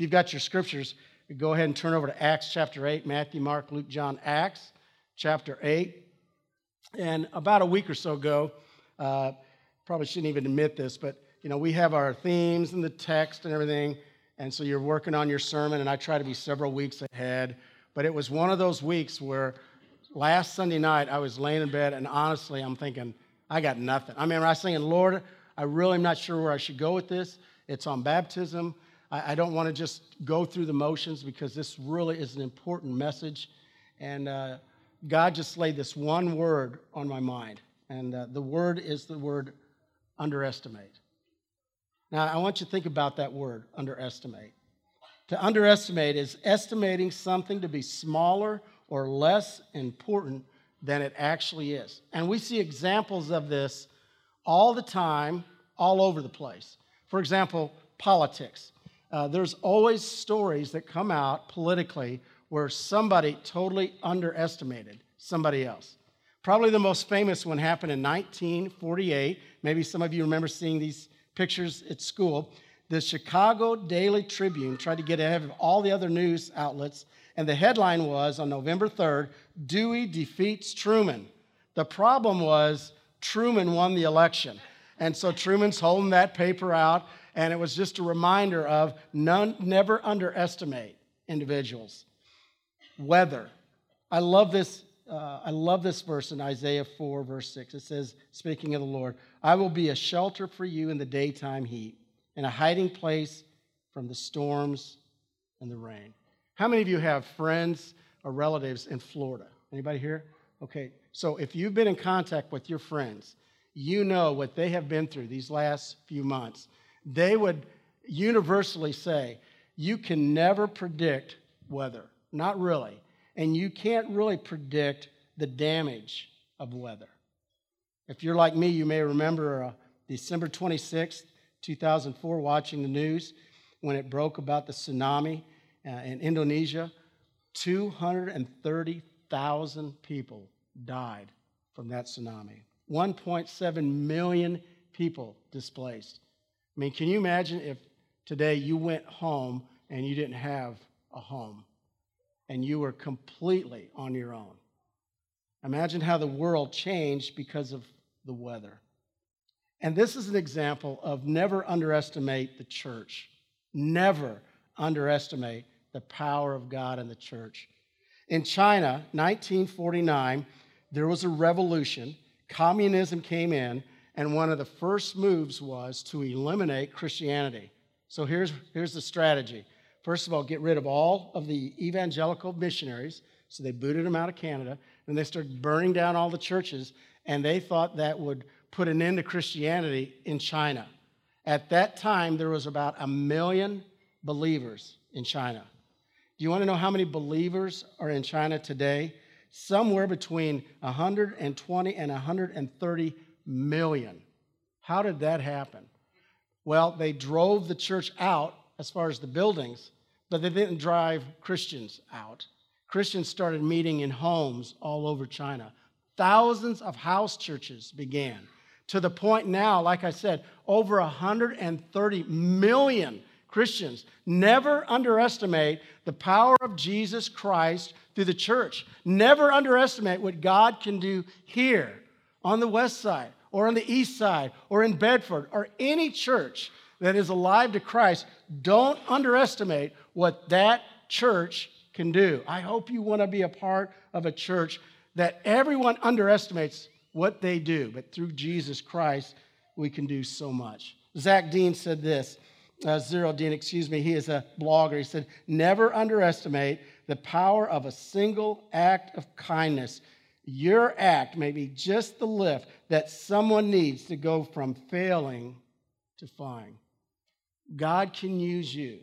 If you've got your scriptures, go ahead and turn over to Acts chapter 8, Matthew, Mark, Luke, John, Acts chapter 8. And about a week or so ago, uh, probably shouldn't even admit this, but you know, we have our themes and the text and everything. And so you're working on your sermon, and I try to be several weeks ahead. But it was one of those weeks where last Sunday night I was laying in bed, and honestly, I'm thinking, I got nothing. I mean, I was saying, Lord, I really am not sure where I should go with this. It's on baptism. I, I don't want to just go through the motions because this really is an important message. And uh, God just laid this one word on my mind. And uh, the word is the word underestimate. Now, I want you to think about that word, underestimate. To underestimate is estimating something to be smaller or less important than it actually is. And we see examples of this all the time, all over the place. For example, politics. Uh, there's always stories that come out politically where somebody totally underestimated somebody else. Probably the most famous one happened in 1948. Maybe some of you remember seeing these pictures at school. The Chicago Daily Tribune tried to get ahead of all the other news outlets, and the headline was on November 3rd Dewey defeats Truman. The problem was Truman won the election. And so Truman's holding that paper out, and it was just a reminder of none, never underestimate individuals. Weather. I love this. Uh, I love this verse in Isaiah 4, verse 6. It says, speaking of the Lord, I will be a shelter for you in the daytime heat and a hiding place from the storms and the rain. How many of you have friends or relatives in Florida? Anybody here? Okay, so if you've been in contact with your friends, you know what they have been through these last few months. They would universally say, you can never predict weather. Not really. And you can't really predict the damage of weather. If you're like me, you may remember uh, December 26th, 2004, watching the news when it broke about the tsunami uh, in Indonesia. 230,000 people died from that tsunami. 1.7 million people displaced. I mean, can you imagine if today you went home and you didn't have a home and you were completely on your own? Imagine how the world changed because of the weather. And this is an example of never underestimate the church. Never underestimate the power of God in the church. In China, 1949, there was a revolution. Communism came in, and one of the first moves was to eliminate Christianity. So here's, here's the strategy. First of all, get rid of all of the evangelical missionaries. So they booted them out of Canada, and they started burning down all the churches and they thought that would put an end to Christianity in China. At that time, there was about a million believers in China. Do you want to know how many believers are in China today? Somewhere between 120 and 130 million. How did that happen? Well, they drove the church out as far as the buildings, but they didn't drive Christians out. Christians started meeting in homes all over China thousands of house churches began. To the point now, like I said, over 130 million Christians. Never underestimate the power of Jesus Christ through the church. Never underestimate what God can do here on the west side or on the east side or in Bedford or any church that is alive to Christ. Don't underestimate what that church can do. I hope you want to be a part of a church that everyone underestimates what they do, but through Jesus Christ, we can do so much. Zach Dean said this, uh, Zero Dean, excuse me, he is a blogger. He said, Never underestimate the power of a single act of kindness. Your act may be just the lift that someone needs to go from failing to flying. God can use you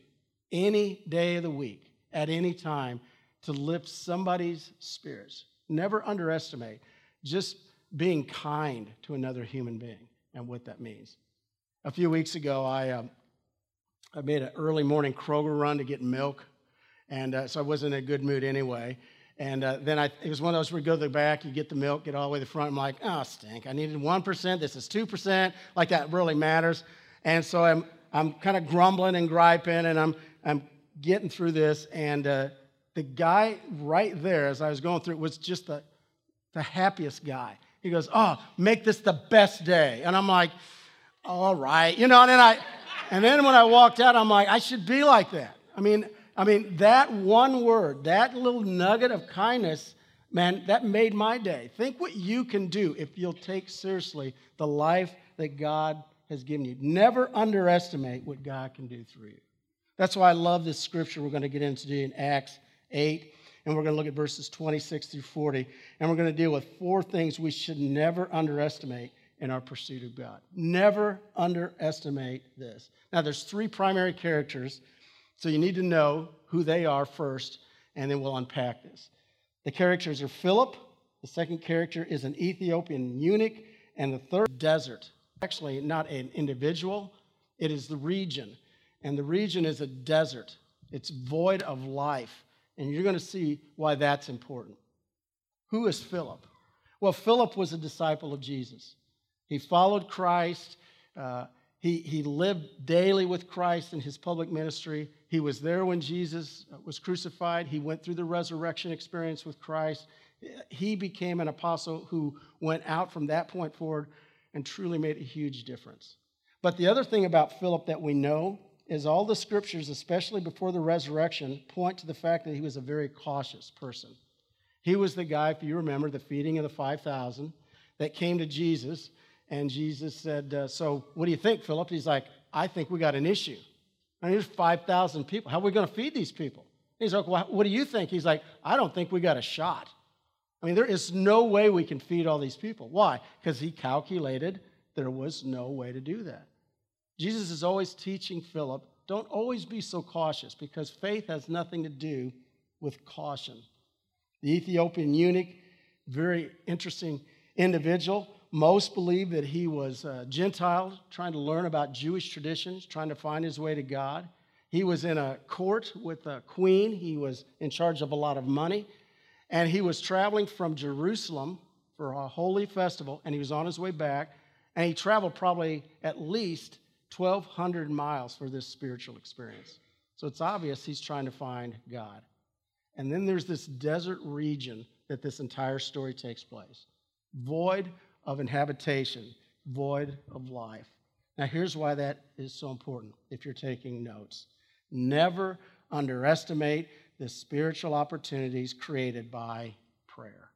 any day of the week, at any time, to lift somebody's spirits. Never underestimate just being kind to another human being and what that means. A few weeks ago, I, uh, I made an early morning Kroger run to get milk, and uh, so I wasn't in a good mood anyway. And uh, then I, it was one of those where you go to the back, you get the milk, get all the way to the front. I'm like, oh, stink. I needed 1%. This is 2%. Like that really matters. And so I'm, I'm kind of grumbling and griping, and I'm, I'm getting through this, and uh, the guy right there, as I was going through was just the, the happiest guy. He goes, Oh, make this the best day. And I'm like, All right. You know, and then I, and then when I walked out, I'm like, I should be like that. I mean, I mean, that one word, that little nugget of kindness, man, that made my day. Think what you can do if you'll take seriously the life that God has given you. Never underestimate what God can do through you. That's why I love this scripture we're going to get into in Acts 8, and we're going to look at verses 26 through 40, and we're going to deal with four things we should never underestimate in our pursuit of God. Never underestimate this. Now, there's three primary characters, so you need to know who they are first, and then we'll unpack this. The characters are Philip, the second character is an Ethiopian eunuch, and the third, desert. Actually, not an individual, it is the region. And the region is a desert, it's void of life. And you're going to see why that's important. Who is Philip? Well, Philip was a disciple of Jesus. He followed Christ. Uh, he, he lived daily with Christ in his public ministry. He was there when Jesus uh, was crucified. He went through the resurrection experience with Christ. He became an apostle who went out from that point forward and truly made a huge difference. But the other thing about Philip that we know is all the scriptures, especially before the resurrection, point to the fact that he was a very cautious person. He was the guy, if you remember, the feeding of the 5,000 that came to Jesus and Jesus said, uh, So what do you think, Philip? He's like, I think we got an issue. I mean, there's 5,000 people. How are we going to feed these people? He's like, well, What do you think? He's like, I don't think we got a shot. I mean, there is no way we can feed all these people. Why? Because he calculated there was no way to do that. Jesus is always teaching Philip, don't always be so cautious because faith has nothing to do with caution. The Ethiopian eunuch, very interesting individual. Most believe that he was a Gentile, trying to learn about Jewish traditions, trying to find his way to God. He was in a court with a queen. He was in charge of a lot of money. And he was traveling from Jerusalem for a holy festival, and he was on his way back. And he traveled probably at least 1,200 miles for this spiritual experience. So it's obvious he's trying to find God. And then there's this desert region that this entire story takes place void of inhabitation, void of life. Now, here's why that is so important if you're taking notes. Never underestimate the spiritual opportunities created by prayer.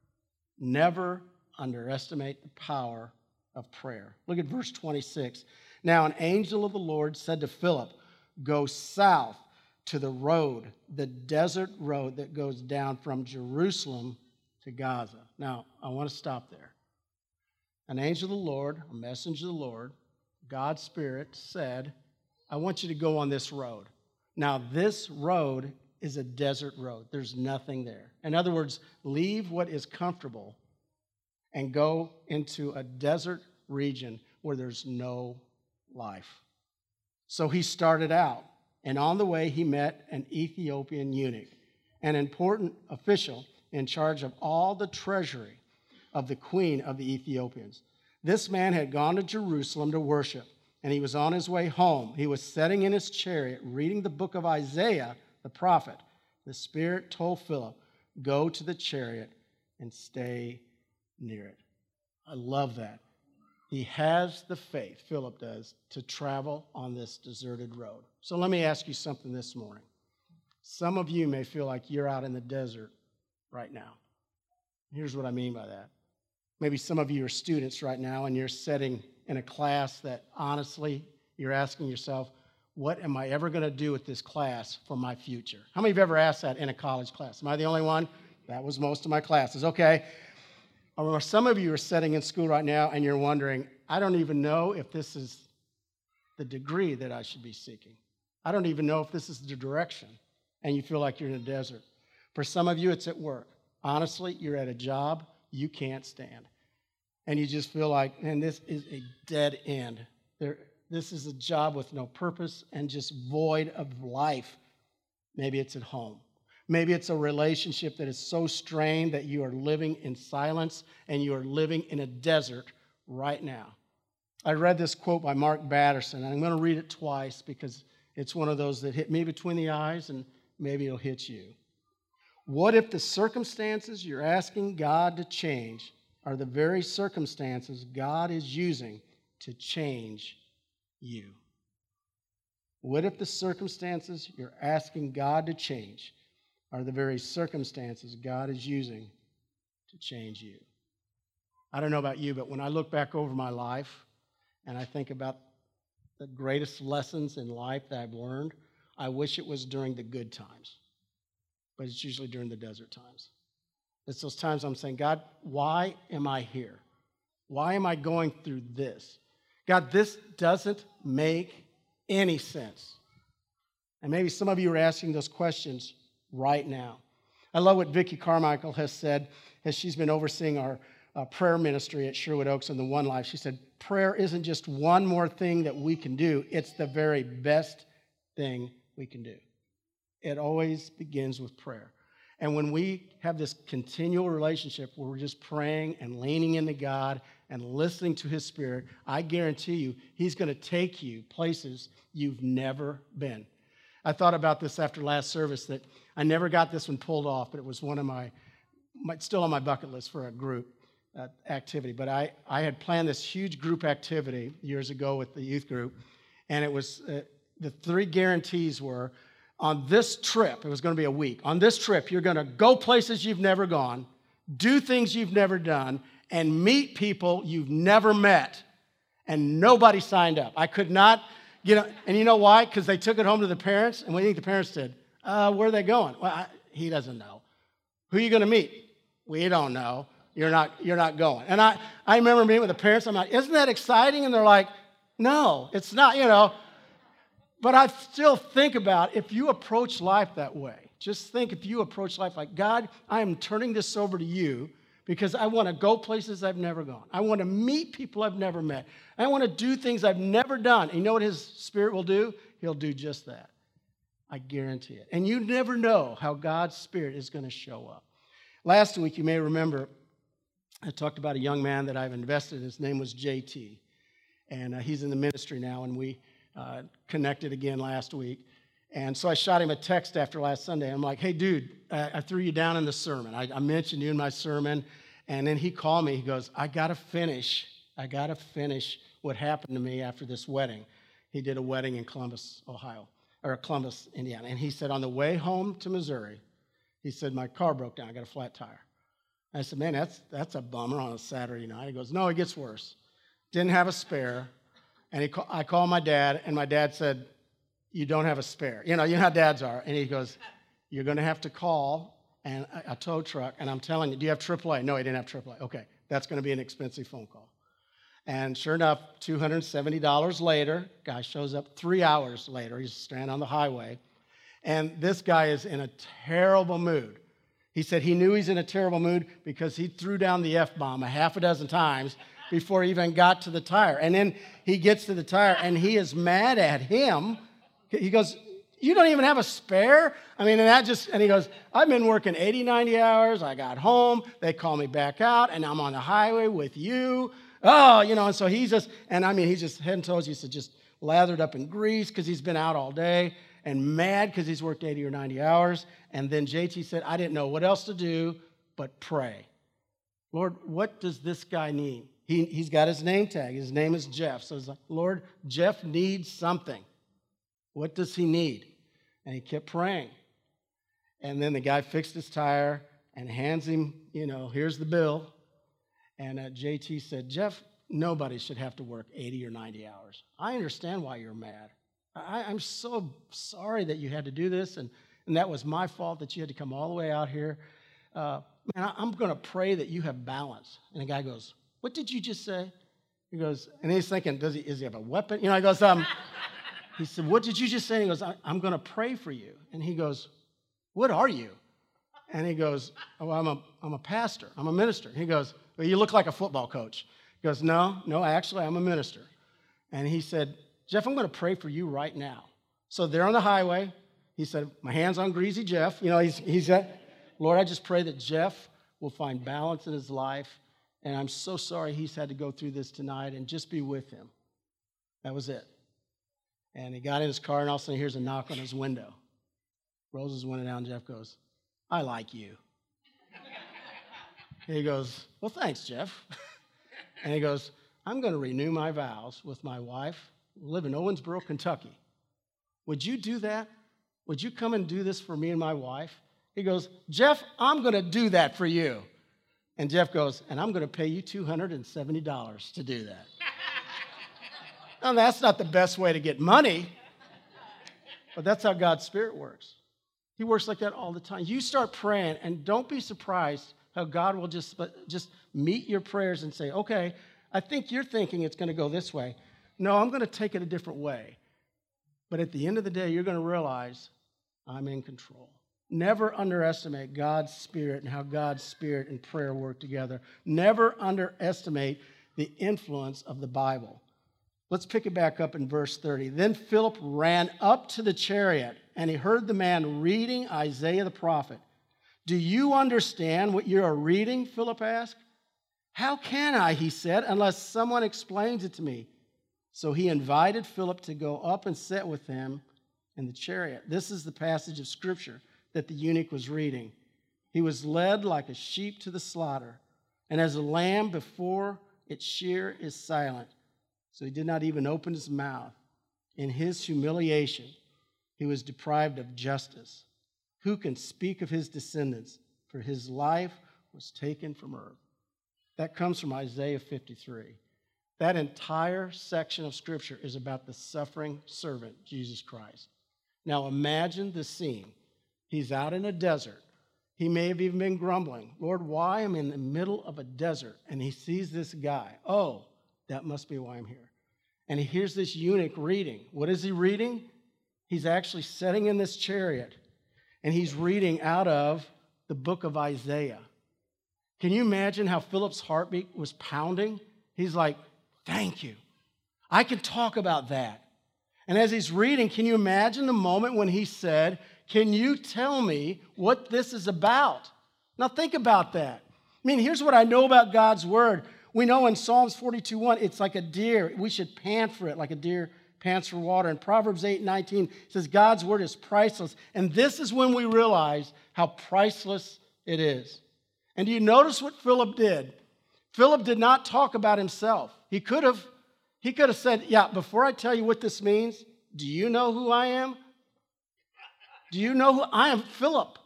Never underestimate the power of prayer. Look at verse 26. Now, an angel of the Lord said to Philip, Go south to the road, the desert road that goes down from Jerusalem to Gaza. Now, I want to stop there an angel of the Lord, a messenger of the Lord, God's Spirit said, I want you to go on this road. Now, this road is a desert road, there's nothing there. In other words, leave what is comfortable and go into a desert region where there's no life. So he started out, and on the way, he met an Ethiopian eunuch, an important official in charge of all the treasury of the queen of the Ethiopians. This man had gone to Jerusalem to worship, and he was on his way home. He was sitting in his chariot reading the book of Isaiah the prophet. The Spirit told Philip, Go to the chariot and stay near it. I love that. He has the faith, Philip does, to travel on this deserted road. So let me ask you something this morning. Some of you may feel like you're out in the desert right now. Here's what I mean by that. Maybe some of you are students right now and you're sitting in a class that honestly you're asking yourself, what am I ever going to do with this class for my future? How many of you ever asked that in a college class? Am I the only one? That was most of my classes. Okay. Or some of you are sitting in school right now and you're wondering, I don't even know if this is the degree that I should be seeking. I don't even know if this is the direction. And you feel like you're in a desert. For some of you, it's at work. Honestly, you're at a job you can't stand and you just feel like, man, this is a dead end. There, this is a job with no purpose and just void of life. Maybe it's at home. Maybe it's a relationship that is so strained that you are living in silence and you are living in a desert right now. I read this quote by Mark Batterson, and I'm going to read it twice because It's one of those that hit me between the eyes, and maybe it'll hit you. What if the circumstances you're asking God to change are the very circumstances God is using to change you? What if the circumstances you're asking God to change are the very circumstances God is using to change you? I don't know about you, but when I look back over my life and I think about the greatest lessons in life that I've learned, I wish it was during the good times, but it's usually during the desert times. It's those times I'm saying, God, why am I here? Why am I going through this? God, this doesn't make any sense. And maybe some of you are asking those questions right now. I love what Vicki Carmichael has said as she's been overseeing our uh, prayer ministry at Sherwood Oaks and the One Life. She said, Prayer isn't just one more thing that we can do, it's the very best thing we can do. It always begins with prayer. And when we have this continual relationship where we're just praying and leaning into God and listening to His Spirit, I guarantee you, He's going to take you places you've never been. I thought about this after last service that I never got this one pulled off, but it was one of my, my still on my bucket list for a group uh, activity. But I, I had planned this huge group activity years ago with the youth group, and it was uh, the three guarantees were on this trip, it was going to be a week. On this trip, you're going to go places you've never gone, do things you've never done, and meet people you've never met. And nobody signed up. I could not, you know, and you know why? Because they took it home to the parents, and what do you think the parents did? Uh, where are they going? Well, I, he doesn't know. Who are you going to meet? We don't know. You're not, you're not going. And I, I remember meeting with the parents. I'm like, isn't that exciting? And they're like, no, it's not, you know. But I still think about if you approach life that way, just think if you approach life like, God, I am turning this over to you because I want to go places I've never gone. I want to meet people I've never met. I want to do things I've never done. And you know what His Spirit will do? He'll do just that. I guarantee it. And you never know how God's Spirit is going to show up. Last week, you may remember, I talked about a young man that I've invested. In. His name was JT. And uh, he's in the ministry now, and we uh, connected again last week. And so I shot him a text after last Sunday. I'm like, hey, dude, I, I threw you down in the sermon. I, I, mentioned you in my sermon. And then he called me. He goes, I got to finish. I got to finish what happened to me after this wedding. He did a wedding in Columbus, Ohio, or Columbus, Indiana. And he said, on the way home to Missouri, he said, my car broke down. I got a flat tire. I said, man, that's, that's a bummer on a Saturday night. He goes, no, it gets worse. Didn't have a spare. And he, I called my dad, and my dad said, You don't have a spare. You know, you know how dads are. And he goes, You're going to have to call and a, a tow truck. And I'm telling you, do you have AAA? No, he didn't have AAA. Okay, that's going to be an expensive phone call. And sure enough, $270 later, guy shows up three hours later. He's standing on the highway. And this guy is in a terrible mood. He said he knew he's in a terrible mood because he threw down the F bomb a half a dozen times before he even got to the tire. And then he gets to the tire and he is mad at him. He goes, You don't even have a spare? I mean, and that just, and he goes, I've been working 80, 90 hours. I got home. They call me back out and I'm on the highway with you. Oh, you know, and so he's just, and I mean, he's just head and toes, he's just lathered up in grease because he's been out all day and mad because he's worked 80 or 90 hours. And then JT said, I didn't know what else to do but pray. Lord, what does this guy need? He, he's got his name tag. His name is Jeff. So he's like, Lord, Jeff needs something. What does he need? And he kept praying. And then the guy fixed his tire and hands him, you know, here's the bill. And uh, JT said, Jeff, nobody should have to work 80 or 90 hours. I understand why you're mad. I, am so sorry that you had to do this, and, and that was my fault that you had to come all the way out here. Uh, man, I, I'm going to pray that you have balance. And the guy goes, what did you just say? He goes, and he's thinking, does he, is he have a weapon? You know, he goes, um, he said, what did you just say? He goes, I'm going to pray for you. And he goes, what are you? And he goes, oh, I'm a, I'm a pastor. I'm a minister. He goes, well, you look like a football coach. He goes, no, no, actually, I'm a minister. And he said, Jeff, I'm going to pray for you right now. So they're on the highway. He said, my hand's on greasy Jeff. You know, he's, he said, Lord, I just pray that Jeff will find balance in his life and I'm so sorry he's had to go through this tonight and just be with him. That was it. And he got in his car, and all of a sudden, he hears a knock on his window. Rolls his window down. Jeff goes, I like you. he goes, Well, thanks, Jeff. and he goes, I'm going to renew my vows with my wife, live in Owensboro, Kentucky. Would you do that? Would you come and do this for me and my wife? He goes, Jeff, I'm going to do that for you. And Jeff goes, And I'm going to pay you $270 to do that. now, that's not the best way to get money, but that's how God's Spirit works. He works like that all the time. You start praying, and don't be surprised how God will just, just meet your prayers and say, Okay, I think you're thinking it's going to go this way. No, I'm going to take it a different way. But at the end of the day, you're going to realize I'm in control. Never underestimate God's Spirit and how God's Spirit and prayer work together. Never underestimate the influence of the Bible. Let's pick it back up in verse 30. Then Philip ran up to the chariot and he heard the man reading Isaiah the prophet. Do you understand what you are reading? Philip asked. How can I, he said, unless someone explains it to me? So he invited Philip to go up and sit with him in the chariot. This is the passage of Scripture that the eunuch was reading. He was led like a sheep to the slaughter, and as a lamb before its shear is silent. So he did not even open his mouth. In his humiliation, he was deprived of justice. Who can speak of his descendants? For his life was taken from earth. That comes from Isaiah 53. That entire section of scripture is about the suffering servant, Jesus Christ. Now imagine the scene. He's out in a desert. He may have even been grumbling, Lord, why am I in the middle of a desert? And he sees this guy. Oh, that must be why I'm here. And he hears this eunuch reading. What is he reading? He's actually sitting in this chariot and he's reading out of the book of Isaiah. Can you imagine how Philip's heartbeat was pounding? He's like, Thank you. I can talk about that. And as he's reading, can you imagine the moment when he said, can you tell me what this is about? Now, think about that. I mean, here's what I know about God's word. We know in Psalms 42 1, it's like a deer. We should pant for it like a deer pants for water. And Proverbs 8 19, says, God's word is priceless. And this is when we realize how priceless it is. And do you notice what Philip did? Philip did not talk about himself. He could have. He could have said, Yeah, before I tell you what this means, do you know who I am? Do you know who I am? Philip.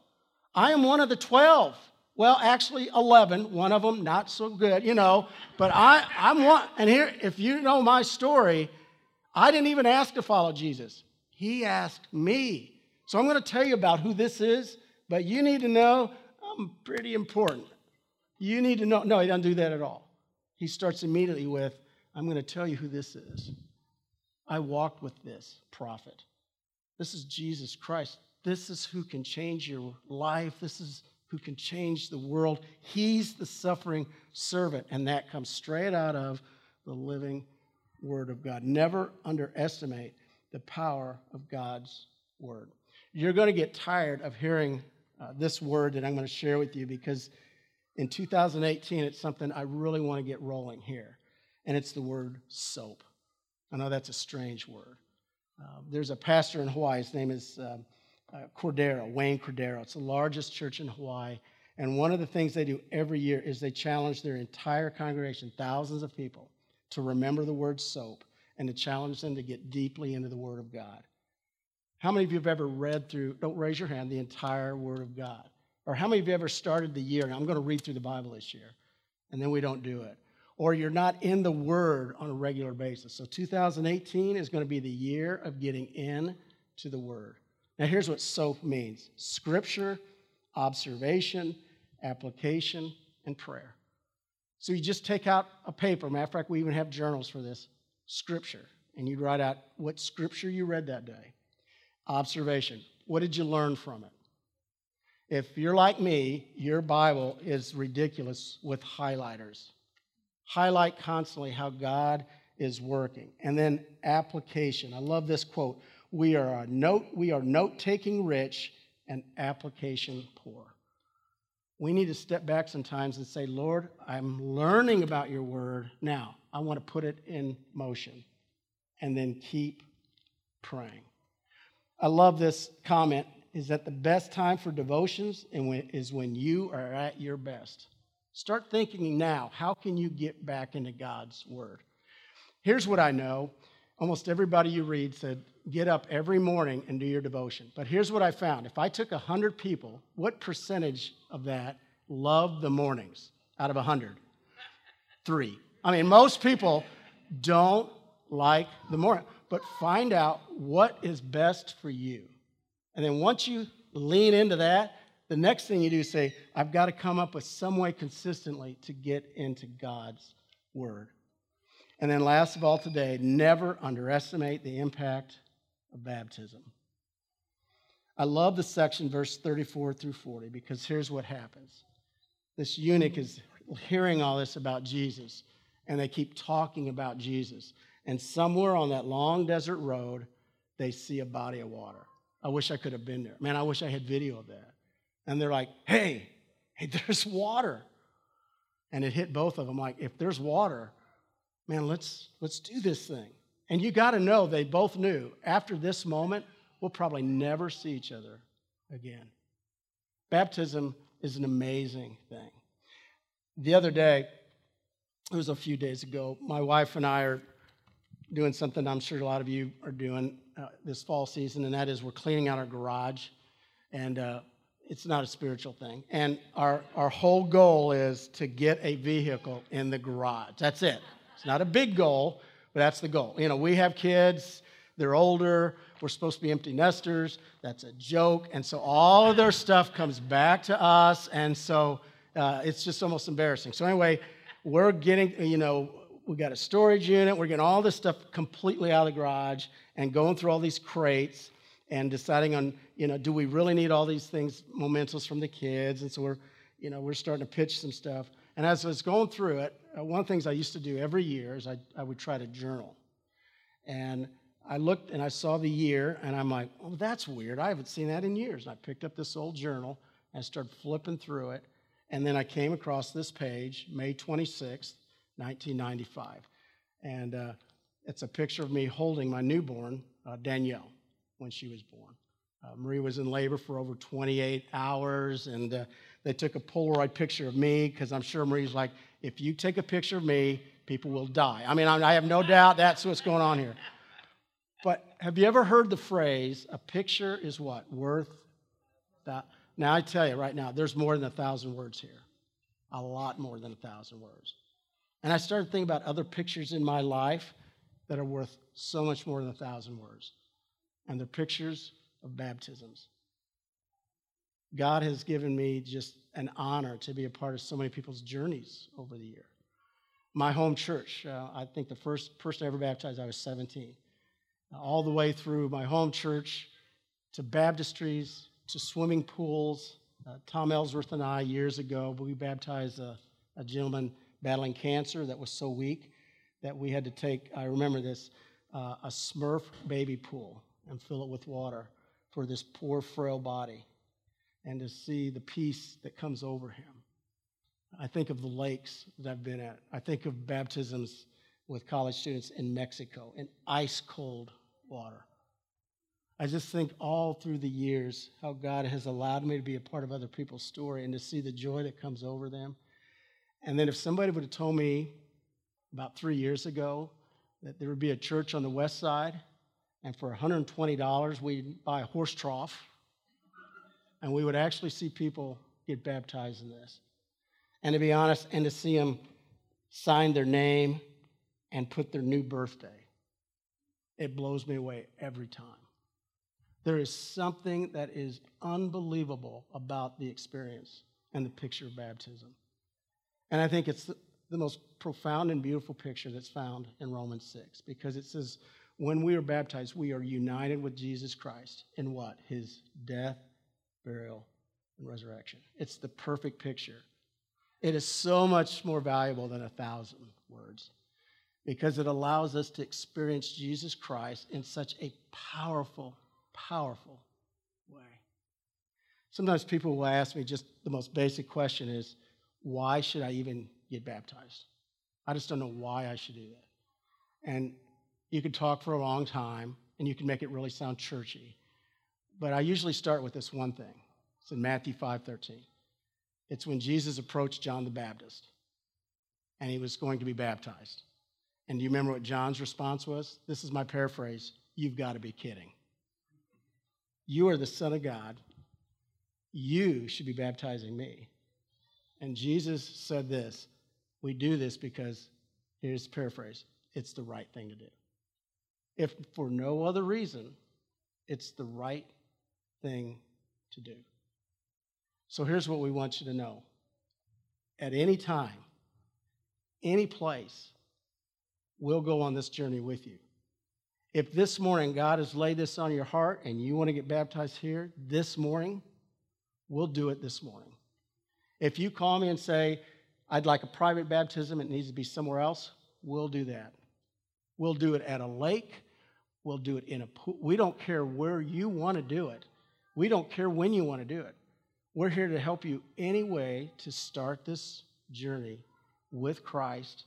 I am one of the 12. Well, actually, 11. One of them not so good, you know. But I, I'm one. And here, if you know my story, I didn't even ask to follow Jesus. He asked me. So I'm going to tell you about who this is, but you need to know I'm pretty important. You need to know. No, he doesn't do that at all. He starts immediately with, I'm going to tell you who this is. I walked with this prophet. This is Jesus Christ. This is who can change your life. This is who can change the world. He's the suffering servant, and that comes straight out of the living Word of God. Never underestimate the power of God's Word. You're going to get tired of hearing uh, this word that I'm going to share with you because in 2018, it's something I really want to get rolling here, and it's the word soap. I know that's a strange word. Uh, there's a pastor in Hawaii, his name is. Um, uh, Cordero, Wayne Cordero. It's the largest church in Hawaii. And one of the things they do every year is they challenge their entire congregation, thousands of people, to remember the word soap and to challenge them to get deeply into the Word of God. How many of you have ever read through, don't raise your hand, the entire Word of God? Or how many of you ever started the year, I'm going to read through the Bible this year, and then we don't do it? Or you're not in the Word on a regular basis. So 2018 is going to be the year of getting in to the Word. Now, here's what SOAP means scripture, observation, application, and prayer. So you just take out a paper. Matter of fact, we even have journals for this scripture. And you write out what scripture you read that day. Observation. What did you learn from it? If you're like me, your Bible is ridiculous with highlighters. Highlight constantly how God is working. And then application. I love this quote. We are a note, we are note-taking rich and application poor. We need to step back sometimes and say, Lord, I'm learning about your word. Now, I want to put it in motion. And then keep praying. I love this comment is that the best time for devotions is when you are at your best. Start thinking now how can you get back into God's Word? Here's what I know almost everybody you read said, get up every morning and do your devotion. But here's what I found if I took 100 people, what percentage of that loved the mornings out of 100? Three. I mean, most people don't like the morning, but find out what is best for you. And then once you lean into that, the next thing you do is say, I've got to come up with some way consistently to get into God's Word. And then, last of all, today, never underestimate the impact of baptism. I love the section, verse 34 through 40, because here's what happens. This eunuch is hearing all this about Jesus, and they keep talking about Jesus. And somewhere on that long desert road, they see a body of water. I wish I could have been there. Man, I wish I had video of that. And they're like, hey, hey, there's water. And it hit both of them like, if there's water, man, let's let's do this thing. And you got to know they both knew after this moment, we'll probably never see each other again. Baptism is an amazing thing. The other day, it was a few days ago, my wife and I are doing something I'm sure a lot of you are doing uh, this fall season, and that is we're cleaning out our garage. And uh, it's not a spiritual thing. And our, our whole goal is to get a vehicle in the garage. That's it. It's not a big goal, but that's the goal. You know, we have kids, they're older, we're supposed to be empty nesters. That's a joke. And so all of their stuff comes back to us. And so uh, it's just almost embarrassing. So, anyway, we're getting, you know, we got a storage unit, we're getting all this stuff completely out of the garage and going through all these crates and deciding on, you know, do we really need all these things, mementos from the kids? And so we're, you know, we're starting to pitch some stuff. And as I was going through it, uh, one of the things I used to do every year is I, I would try to journal. And I looked and I saw the year, and I'm like, oh, that's weird. I haven't seen that in years. And I picked up this old journal and I started flipping through it. And then I came across this page, May 26th, 1995. And uh, it's a picture of me holding my newborn, uh, Danielle, when she was born. Uh, Marie was in labor for over 28 hours, and uh, they took a Polaroid picture of me because I'm sure Marie's like, if you take a picture of me, people will die. I mean, I have no doubt that's what's going on here. But have you ever heard the phrase, a picture is what? Worth that? Now, I tell you right now, there's more than a thousand words here. A lot more than a thousand words. And I started thinking about other pictures in my life that are worth so much more than a thousand words. And they're pictures of baptisms. God has given me just an honor to be a part of so many people's journeys over the year. My home church, uh, I think the first person I ever baptized, I was 17. all the way through my home church to baptistries to swimming pools. Uh, Tom Ellsworth and I, years ago, we baptized a, a gentleman battling cancer that was so weak that we had to take, I remember this, uh, a Smurf baby pool and fill it with water for this poor, frail body and to see the peace that comes over him. I think of the lakes that I've been at. I think of baptisms with college students in Mexico in ice cold water. I just think all through the years how God has allowed me to be a part of other people's story and to see the joy that comes over them. And then if somebody would have told me about three years ago that there would be a church on the west side and for $120 we'd buy a horse trough and we would actually see people get baptized in this. And to be honest, and to see them sign their name and put their new birthday, it blows me away every time. There is something that is unbelievable about the experience and the picture of baptism. And I think it's the, most profound and beautiful picture that's found in Romans 6 because it says, when we are baptized, we are united with Jesus Christ in what? His death, burial, and resurrection. It's the perfect picture. It is so much more valuable than a thousand words because it allows us to experience Jesus Christ in such a powerful, powerful way. Sometimes people will ask me just the most basic question is, why should I even get baptized? I just don't know why I should do that. And you could talk for a long time, and you can make it really sound churchy. But I usually start with this one thing. It's in Matthew 5:13. It's when Jesus approached John the Baptist and he was going to be baptized. And do you remember what John's response was? This is my paraphrase. You've got to be kidding. You are the Son of God. You should be baptizing me. And Jesus said this We do this because, here's the paraphrase, it's the right thing to do. If for no other reason, it's the right thing to do. So here's what we want you to know. At any time, any place, we'll go on this journey with you. If this morning God has laid this on your heart and you want to get baptized here this morning, we'll do it this morning. If you call me and say, I'd like a private baptism, it needs to be somewhere else, we'll do that. We'll do it at a lake. We'll do it in a pool. We don't care where you want to do it. We don't care when you want to do it. We're here to help you any way to start this journey with Christ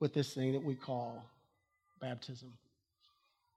with this thing that we call baptism.